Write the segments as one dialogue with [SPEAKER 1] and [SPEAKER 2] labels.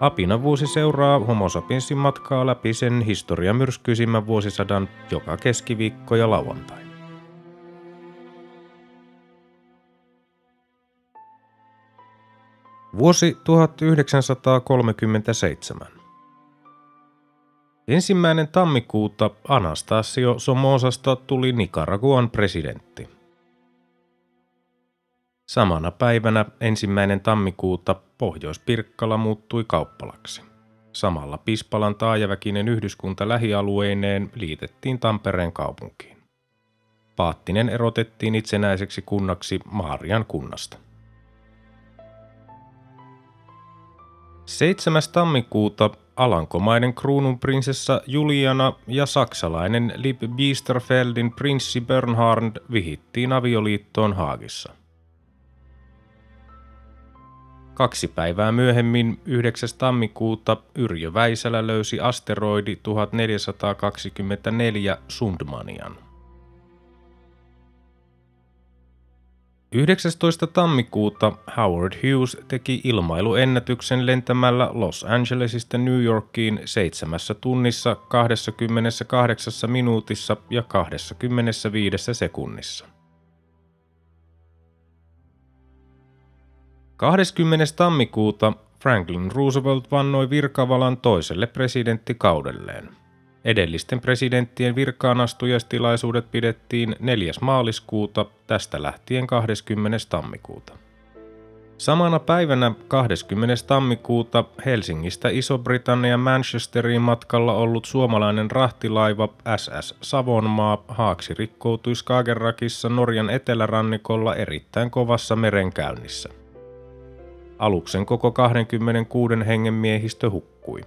[SPEAKER 1] Apina vuosi seuraa Homo sapiensin matkaa läpi sen historian myrskyisimmän vuosisadan joka keskiviikko ja lauantai. Vuosi 1937. Ensimmäinen tammikuuta Anastasio Somosasta tuli Nicaraguan presidentti. Samana päivänä ensimmäinen tammikuuta Pohjois-Pirkkala muuttui kauppalaksi. Samalla Pispalan taajaväkinen yhdyskunta lähialueineen liitettiin Tampereen kaupunkiin. Paattinen erotettiin itsenäiseksi kunnaksi Maarian kunnasta. 7. tammikuuta Alankomaiden kruununprinsessa Juliana ja saksalainen Lib Biesterfeldin prinssi Bernhard vihittiin avioliittoon Haagissa. Kaksi päivää myöhemmin, 9. tammikuuta, Yrjö Väisälä löysi asteroidi 1424 Sundmanian. 19. tammikuuta Howard Hughes teki ilmailuennätyksen lentämällä Los Angelesista New Yorkiin seitsemässä tunnissa 28 minuutissa ja 25 sekunnissa. 20. tammikuuta Franklin Roosevelt vannoi virkavalan toiselle presidenttikaudelleen. Edellisten presidenttien virkaanastujastilaisuudet pidettiin 4. maaliskuuta, tästä lähtien 20. tammikuuta. Samana päivänä 20. tammikuuta Helsingistä Iso-Britannia Manchesteriin matkalla ollut suomalainen rahtilaiva SS Savonmaa haaksi rikkoutui Skagerrakissa Norjan etelärannikolla erittäin kovassa merenkäynnissä. Aluksen koko 26 hengen miehistö hukkui.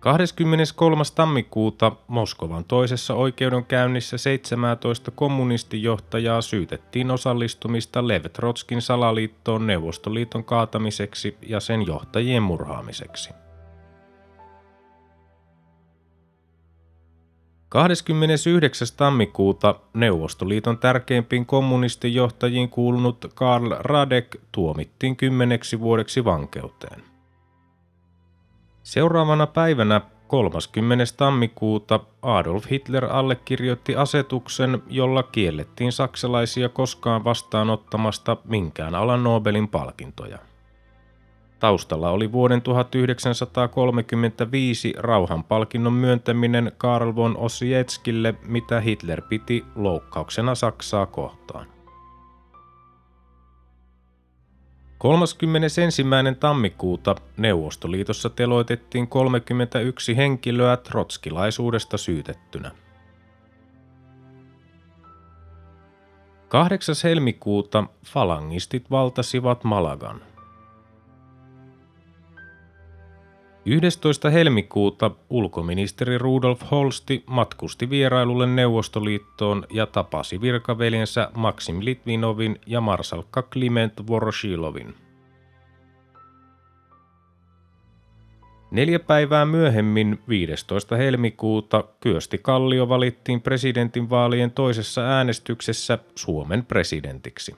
[SPEAKER 1] 23. tammikuuta Moskovan toisessa oikeudenkäynnissä 17 kommunistijohtajaa syytettiin osallistumista Lev Trotskin salaliittoon Neuvostoliiton kaatamiseksi ja sen johtajien murhaamiseksi. 29. tammikuuta Neuvostoliiton tärkeimpiin kommunistijohtajiin kuulunut Karl Radek tuomittiin kymmeneksi vuodeksi vankeuteen. Seuraavana päivänä 30. tammikuuta Adolf Hitler allekirjoitti asetuksen, jolla kiellettiin saksalaisia koskaan vastaanottamasta minkään alan Nobelin palkintoja. Taustalla oli vuoden 1935 rauhanpalkinnon myöntäminen Karl von Ossietzkille, mitä Hitler piti loukkauksena Saksaa kohtaan. 31. tammikuuta Neuvostoliitossa teloitettiin 31 henkilöä trotskilaisuudesta syytettynä. 8. helmikuuta falangistit valtasivat Malagan. 11. helmikuuta ulkoministeri Rudolf Holsti matkusti vierailulle Neuvostoliittoon ja tapasi virkaveljensä Maksim Litvinovin ja marsalkka Kliment Voroshilovin. Neljä päivää myöhemmin, 15. helmikuuta, Kyösti Kallio valittiin presidentinvaalien toisessa äänestyksessä Suomen presidentiksi.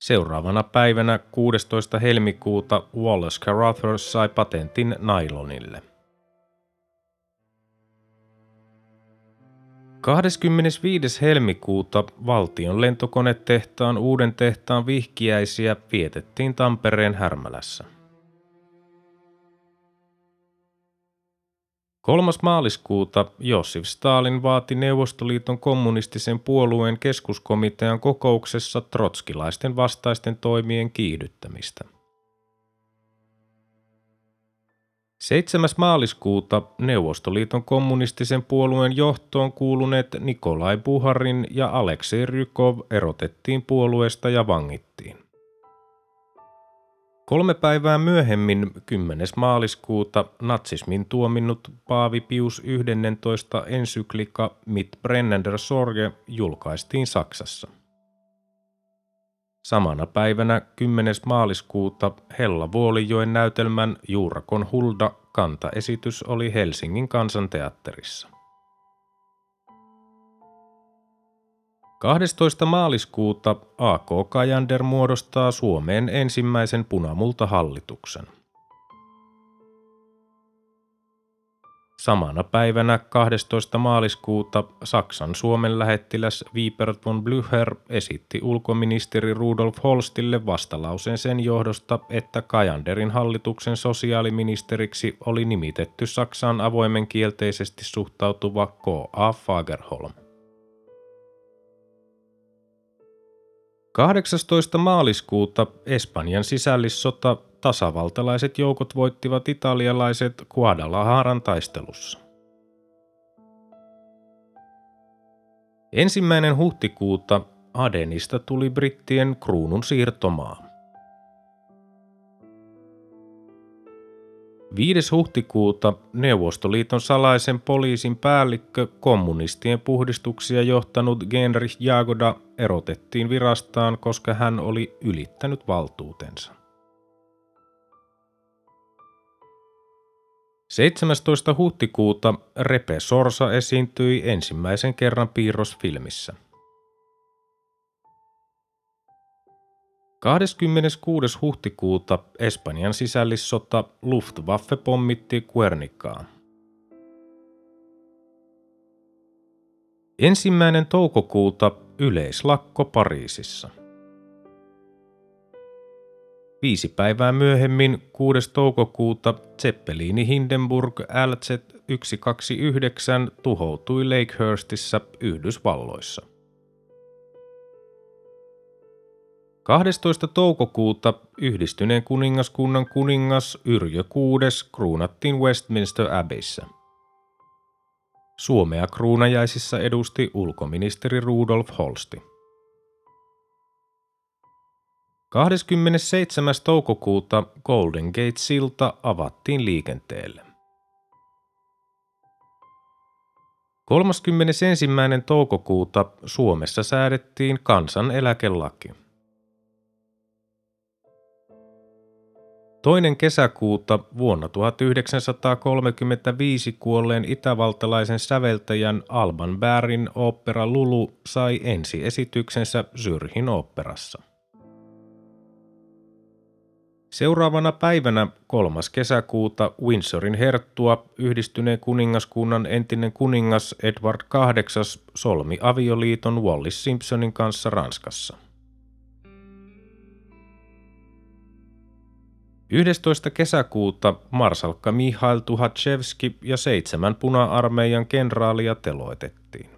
[SPEAKER 1] Seuraavana päivänä 16. helmikuuta Wallace Carothers sai patentin nailonille. 25. helmikuuta valtion lentokonetehtaan uuden tehtaan vihkiäisiä vietettiin Tampereen Härmälässä. 3. maaliskuuta Josif Stalin vaati Neuvostoliiton kommunistisen puolueen keskuskomitean kokouksessa trotskilaisten vastaisten toimien kiihdyttämistä. 7. maaliskuuta Neuvostoliiton kommunistisen puolueen johtoon kuuluneet Nikolai Buharin ja Aleksei Rykov erotettiin puolueesta ja vangittiin. Kolme päivää myöhemmin, 10. maaliskuuta, natsismin tuominnut Paavi Pius 11 ensyklika Mit brennender Sorge julkaistiin Saksassa. Samana päivänä 10. maaliskuuta Hella Vuolijoen näytelmän Juurakon Hulda kantaesitys oli Helsingin kansanteatterissa. 12. maaliskuuta AK Kajander muodostaa Suomeen ensimmäisen punamultahallituksen. Samana päivänä 12. maaliskuuta Saksan Suomen lähettiläs Wiebert von Blücher esitti ulkoministeri Rudolf Holstille vastalauseen sen johdosta, että Kajanderin hallituksen sosiaaliministeriksi oli nimitetty Saksaan avoimen kielteisesti suhtautuva K.A. Fagerholm. 18. maaliskuuta Espanjan sisällissota tasavaltalaiset joukot voittivat italialaiset Guadalajaran taistelussa. Ensimmäinen huhtikuuta Adenista tuli brittien kruunun siirtomaa. 5. huhtikuuta Neuvostoliiton salaisen poliisin päällikkö kommunistien puhdistuksia johtanut Genrich Jagoda erotettiin virastaan, koska hän oli ylittänyt valtuutensa. 17. huhtikuuta Repe Sorsa esiintyi ensimmäisen kerran piirrosfilmissä – 26. huhtikuuta Espanjan sisällissota Luftwaffe pommitti Guernicaa. Ensimmäinen toukokuuta yleislakko Pariisissa. Viisi päivää myöhemmin, 6. toukokuuta, Zeppelini Hindenburg LZ 129 tuhoutui Lakehurstissa Yhdysvalloissa. 12. toukokuuta yhdistyneen kuningaskunnan kuningas Yrjö VI kruunattiin Westminster Abbeyssä. Suomea kruunajaisissa edusti ulkoministeri Rudolf Holsti. 27. toukokuuta Golden Gate-silta avattiin liikenteelle. 31. toukokuuta Suomessa säädettiin kansaneläkelaki. Toinen kesäkuuta vuonna 1935 kuolleen itävaltalaisen säveltäjän Alban Bärin opera Lulu sai ensiesityksensä Zyrhin oopperassa. Seuraavana päivänä 3. kesäkuuta Windsorin herttua yhdistyneen kuningaskunnan entinen kuningas Edward VIII solmi avioliiton Wallis Simpsonin kanssa Ranskassa. 11. kesäkuuta marsalkka Mihail Tuhatshevski ja seitsemän puna-armeijan kenraalia teloitettiin.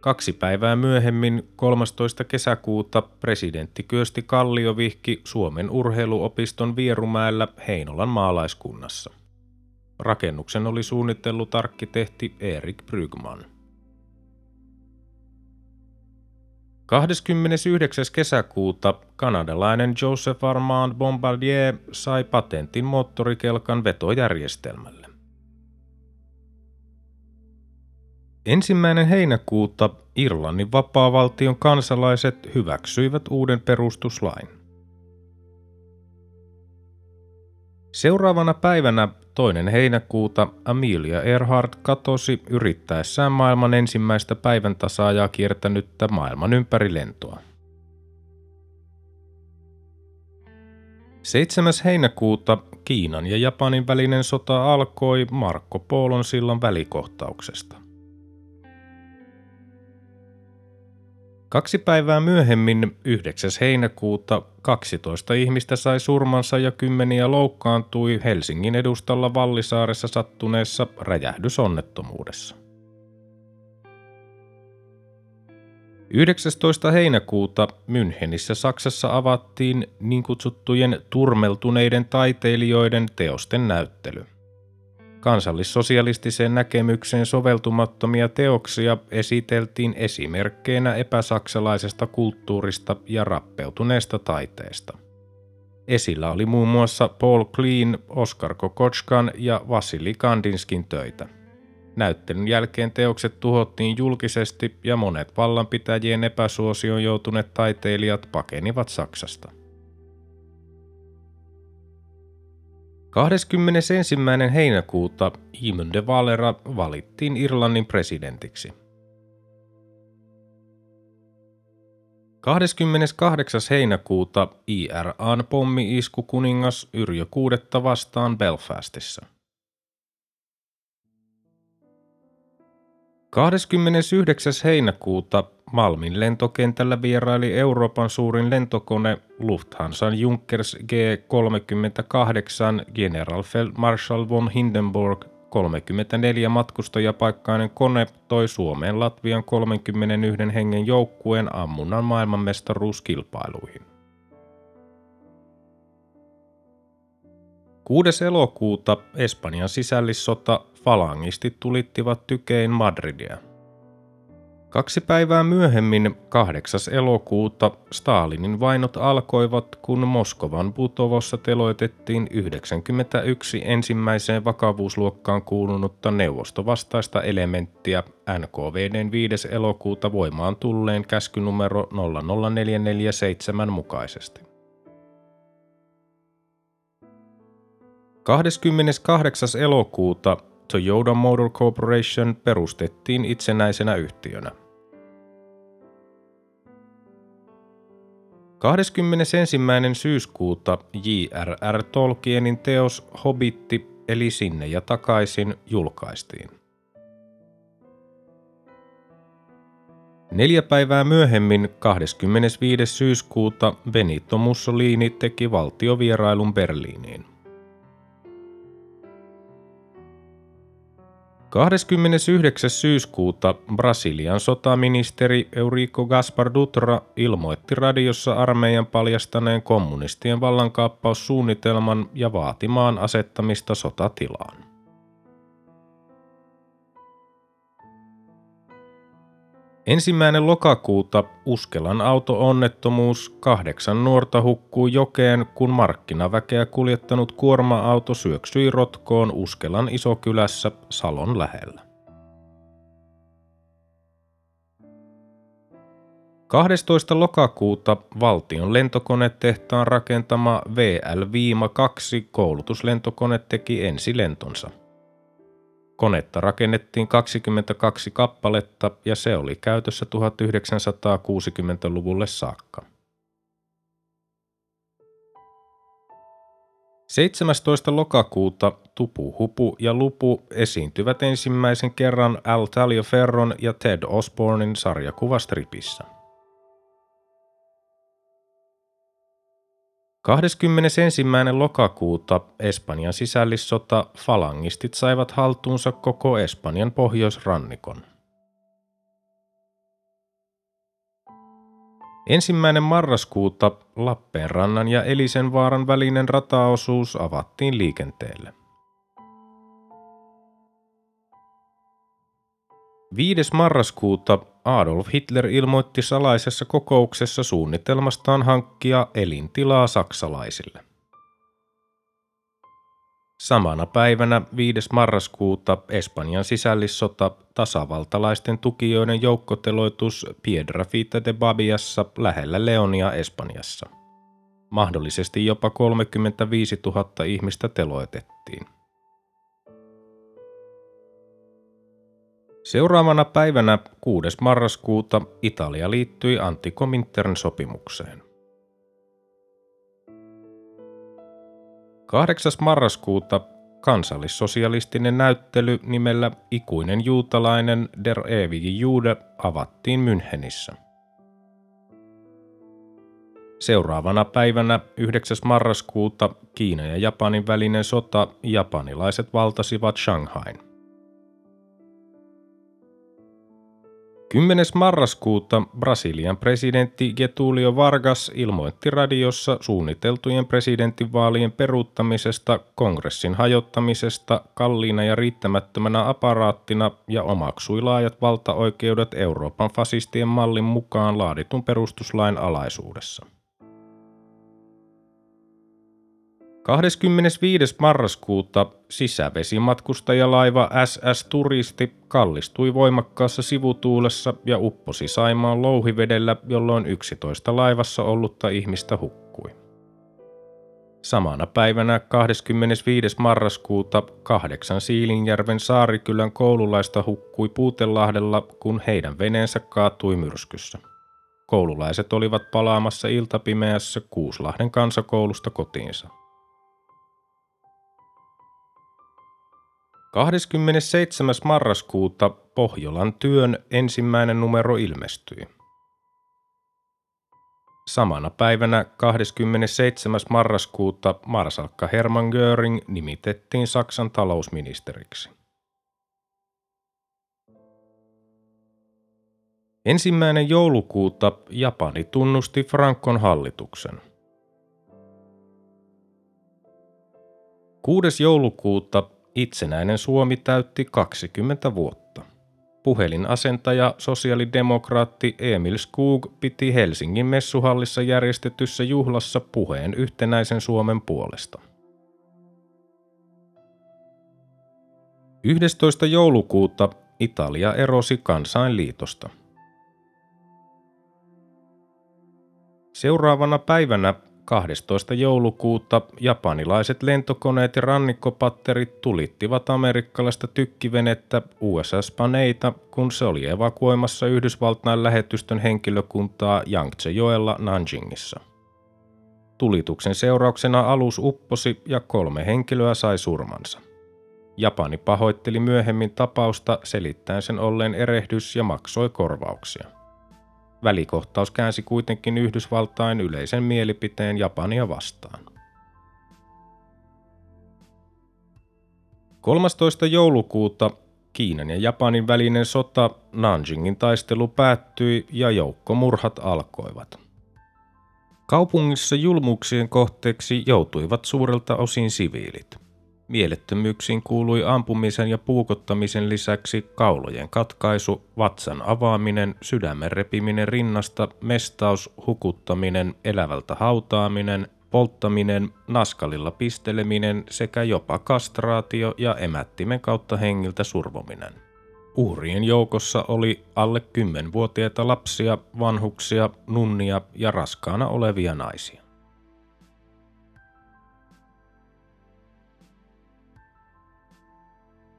[SPEAKER 1] Kaksi päivää myöhemmin, 13. kesäkuuta, presidentti Kyösti Kallio vihki Suomen urheiluopiston Vierumäellä Heinolan maalaiskunnassa. Rakennuksen oli suunnitellut arkkitehti Erik Brygman. 29. kesäkuuta kanadalainen Joseph Armand Bombardier sai patentin moottorikelkan vetojärjestelmälle. Ensimmäinen heinäkuuta Irlannin vapaavaltion kansalaiset hyväksyivät uuden perustuslain. Seuraavana päivänä toinen heinäkuuta Amelia Earhart katosi yrittäessään maailman ensimmäistä päivän tasaajaa kiertänyttä maailman ympärilentoa. 7. heinäkuuta Kiinan ja Japanin välinen sota alkoi Marko Polon sillan välikohtauksesta. Kaksi päivää myöhemmin, 9. heinäkuuta, 12 ihmistä sai surmansa ja kymmeniä loukkaantui Helsingin edustalla Vallisaaressa sattuneessa räjähdysonnettomuudessa. 19. heinäkuuta Münchenissä Saksassa avattiin niin kutsuttujen turmeltuneiden taiteilijoiden teosten näyttely. Kansallissosialistiseen näkemykseen soveltumattomia teoksia esiteltiin esimerkkeinä epäsaksalaisesta kulttuurista ja rappeutuneesta taiteesta. Esillä oli muun muassa Paul Kleen, Oskar Kokotskan ja Vasili Kandinskin töitä. Näyttelyn jälkeen teokset tuhottiin julkisesti ja monet vallanpitäjien epäsuosioon joutuneet taiteilijat pakenivat Saksasta. 21. heinäkuuta Eamon de Valera valittiin Irlannin presidentiksi. 28. heinäkuuta IRAn pommi-isku kuningas Yrjö kuudetta vastaan Belfastissa. 29. heinäkuuta Malmin lentokentällä vieraili Euroopan suurin lentokone Lufthansan Junkers G-38 Generalfeldmarschall von Hindenburg 34 matkustajapaikkainen kone toi Suomeen Latvian 31 hengen joukkueen ammunnan maailmanmestaruuskilpailuihin. 6. elokuuta Espanjan sisällissota falangistit tulittivat tykein Madridia – Kaksi päivää myöhemmin, 8. elokuuta, Stalinin vainot alkoivat, kun Moskovan Butovossa teloitettiin 91 ensimmäiseen vakavuusluokkaan kuulunutta neuvostovastaista elementtiä NKVDn 5. elokuuta voimaan tulleen käskynumero 00447 mukaisesti. 28. elokuuta Toyota Motor Corporation perustettiin itsenäisenä yhtiönä. 21. syyskuuta J.R.R. Tolkienin teos Hobitti eli Sinne ja takaisin julkaistiin. Neljä päivää myöhemmin, 25. syyskuuta, Benito Mussolini teki valtiovierailun Berliiniin. 29. syyskuuta Brasilian sotaministeri Eurico Gaspar Dutra ilmoitti radiossa armeijan paljastaneen kommunistien vallankaappaussuunnitelman ja vaatimaan asettamista sotatilaan. Ensimmäinen lokakuuta Uskelan auto-onnettomuus kahdeksan nuorta hukkuu jokeen, kun markkinaväkeä kuljettanut kuorma-auto syöksyi rotkoon Uskelan isokylässä Salon lähellä. 12. lokakuuta valtion lentokonetehtaan rakentama VL-2 koulutuslentokone teki ensilentonsa – Konetta rakennettiin 22 kappaletta ja se oli käytössä 1960-luvulle saakka. 17. lokakuuta Tupu Hupu ja Lupu esiintyvät ensimmäisen kerran Al Taliaferron ja Ted Osbornin sarjakuvastripissä. 21. lokakuuta Espanjan sisällissota falangistit saivat haltuunsa koko Espanjan pohjoisrannikon. Ensimmäinen marraskuuta Lappeenrannan ja Elisenvaaran välinen rataosuus avattiin liikenteelle. 5. marraskuuta Adolf Hitler ilmoitti salaisessa kokouksessa suunnitelmastaan hankkia elintilaa saksalaisille. Samana päivänä 5. marraskuuta Espanjan sisällissota tasavaltalaisten tukijoiden joukkoteloitus Piedrafita de Babiassa lähellä Leonia Espanjassa. Mahdollisesti jopa 35 000 ihmistä teloitettiin. Seuraavana päivänä 6. marraskuuta Italia liittyi Antikomintern sopimukseen. 8. marraskuuta kansallissosialistinen näyttely nimellä Ikuinen juutalainen Der ewige Jude avattiin Münchenissä. Seuraavana päivänä 9. marraskuuta Kiinan ja Japanin välinen sota japanilaiset valtasivat Shanghain. 10. marraskuuta Brasilian presidentti Getulio Vargas ilmoitti radiossa suunniteltujen presidentinvaalien peruuttamisesta, kongressin hajottamisesta, kalliina ja riittämättömänä aparaattina ja omaksui laajat valtaoikeudet Euroopan fasistien mallin mukaan laaditun perustuslain alaisuudessa. 25. marraskuuta sisävesimatkustajalaiva SS Turisti kallistui voimakkaassa sivutuulessa ja upposi Saimaan louhivedellä, jolloin 11 laivassa ollutta ihmistä hukkui. Samana päivänä 25. marraskuuta kahdeksan Siilinjärven saarikylän koululaista hukkui Puutelahdella, kun heidän veneensä kaatui myrskyssä. Koululaiset olivat palaamassa iltapimeässä Kuuslahden kansakoulusta kotiinsa. 27. marraskuuta Pohjolan työn ensimmäinen numero ilmestyi. Samana päivänä 27. marraskuuta marsalkka Hermann Göring nimitettiin Saksan talousministeriksi. Ensimmäinen joulukuuta Japani tunnusti Frankon hallituksen. 6. joulukuuta Itsenäinen Suomi täytti 20 vuotta. Puhelinasentaja sosiaalidemokraatti Emil Skog piti Helsingin messuhallissa järjestetyssä juhlassa puheen yhtenäisen Suomen puolesta. 11. joulukuuta Italia erosi kansainliitosta. Seuraavana päivänä 12. joulukuuta japanilaiset lentokoneet ja rannikkopatterit tulittivat amerikkalaista tykkivenettä USS Paneita, kun se oli evakuoimassa Yhdysvaltain lähetystön henkilökuntaa Yangtze-joella Nanjingissa. Tulituksen seurauksena alus upposi ja kolme henkilöä sai surmansa. Japani pahoitteli myöhemmin tapausta selittäen sen olleen erehdys ja maksoi korvauksia. Välikohtaus käänsi kuitenkin Yhdysvaltain yleisen mielipiteen Japania vastaan. 13. joulukuuta Kiinan ja Japanin välinen sota Nanjingin taistelu päättyi ja joukkomurhat alkoivat. Kaupungissa julmuuksien kohteeksi joutuivat suurelta osin siviilit. Mielettömyyksiin kuului ampumisen ja puukottamisen lisäksi kaulojen katkaisu, vatsan avaaminen, sydämen repiminen rinnasta, mestaus, hukuttaminen, elävältä hautaaminen, polttaminen, naskalilla pisteleminen sekä jopa kastraatio ja emättimen kautta hengiltä survominen. Uhrien joukossa oli alle 10-vuotiaita lapsia, vanhuksia, nunnia ja raskaana olevia naisia.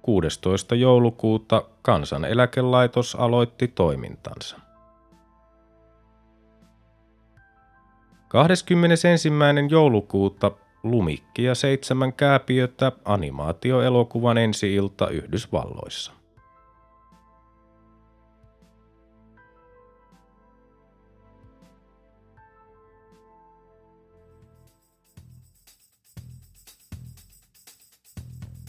[SPEAKER 1] 16. joulukuuta kansaneläkelaitos aloitti toimintansa. 21. joulukuuta Lumikki ja seitsemän kääpiötä animaatioelokuvan ensi-ilta Yhdysvalloissa.